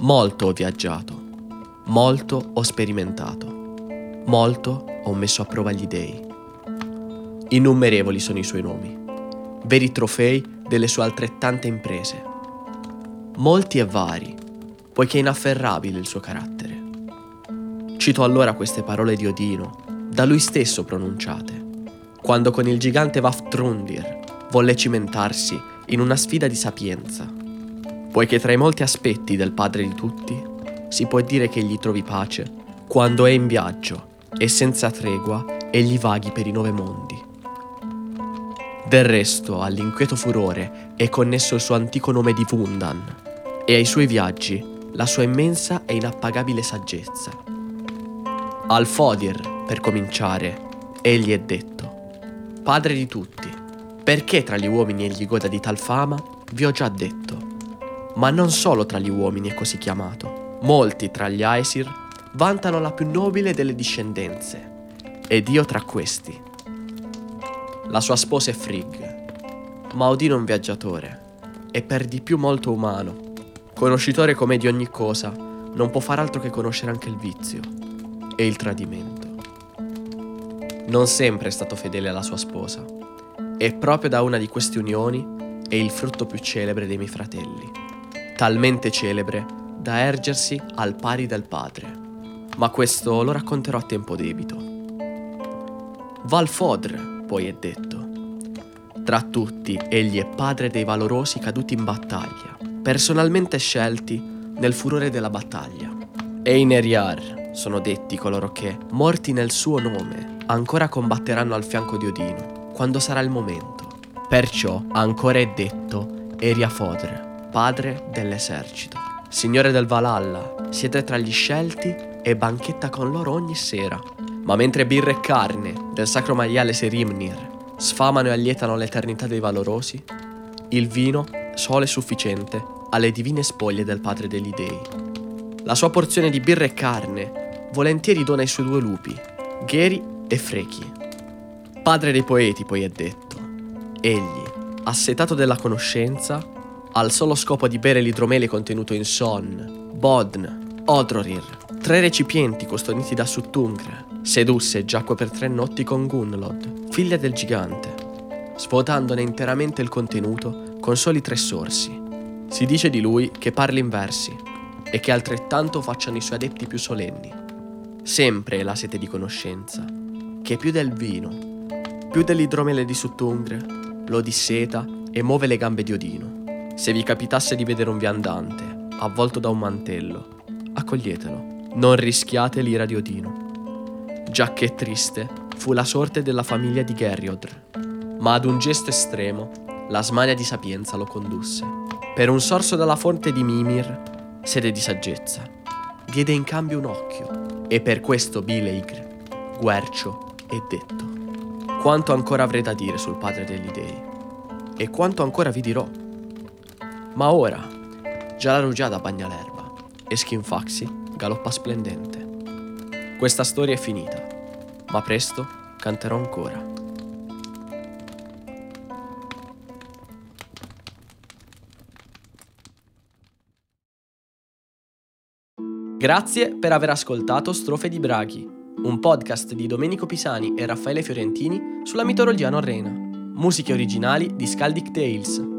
Molto ho viaggiato, molto ho sperimentato, molto ho messo a prova gli dei. Innumerevoli sono i suoi nomi, veri trofei delle sue altrettante imprese. Molti e vari, poiché inafferrabile il suo carattere. Cito allora queste parole di Odino, da lui stesso pronunciate, quando con il gigante Vafthrundir volle cimentarsi in una sfida di sapienza, poiché tra i molti aspetti del padre di tutti si può dire che egli trovi pace quando è in viaggio e senza tregua egli vaghi per i nove mondi. Del resto, all'inquieto furore è connesso il suo antico nome di Vundan e ai suoi viaggi la sua immensa e inappagabile saggezza. Al Fodir, per cominciare, egli è detto, padre di tutti, perché tra gli uomini egli goda di tal fama, vi ho già detto. Ma non solo tra gli uomini è così chiamato. Molti tra gli Aesir vantano la più nobile delle discendenze, ed io tra questi. La sua sposa è Frigg, ma Odino è un viaggiatore, e per di più molto umano. Conoscitore come di ogni cosa, non può far altro che conoscere anche il vizio e il tradimento. Non sempre è stato fedele alla sua sposa, e proprio da una di queste unioni è il frutto più celebre dei miei fratelli, talmente celebre da ergersi al pari del padre. Ma questo lo racconterò a tempo debito. Valfodr, poi è detto. Tra tutti, egli è padre dei valorosi caduti in battaglia, personalmente scelti nel furore della battaglia. E i Neriar sono detti coloro che, morti nel suo nome, ancora combatteranno al fianco di Odino quando sarà il momento. Perciò ancora è detto Eriafodr, padre dell'esercito. Signore del Valhalla, siete tra gli scelti e banchetta con loro ogni sera. Ma mentre birra e carne del sacro maiale Serimnir sfamano e allietano l'eternità dei valorosi, il vino solo è sufficiente alle divine spoglie del padre degli dei. La sua porzione di birra e carne volentieri dona ai suoi due lupi, Geri e Frechi. Padre dei poeti, poi è detto. Egli, assetato della conoscenza, ha il solo scopo di bere l'idromele contenuto in Son, Bodn, Odrorir, tre recipienti custoditi da Suttungr, sedusse e giacque per tre notti con Gunlod, figlia del gigante, svuotandone interamente il contenuto con soli tre sorsi. Si dice di lui che parli in versi e che altrettanto facciano i suoi adepti più solenni. Sempre la sete di conoscenza, che più del vino più dell'idromele di Suttungre, lo disseta e muove le gambe di Odino. Se vi capitasse di vedere un viandante avvolto da un mantello, accoglietelo, non rischiate l'ira di Odino. Già che triste fu la sorte della famiglia di Gerriodr, ma ad un gesto estremo la smania di sapienza lo condusse. Per un sorso dalla fonte di Mimir, sede di saggezza, diede in cambio un occhio, e per questo Bileigr, guercio, è detto. Quanto ancora avrei da dire sul padre degli dei e quanto ancora vi dirò. Ma ora, già la rugiada bagna l'erba e Skinfaxi galoppa splendente. Questa storia è finita, ma presto canterò ancora. Grazie per aver ascoltato Strofe di Braghi un podcast di Domenico Pisani e Raffaele Fiorentini sulla mitologia norrena. Musiche originali di Skaldic Tales.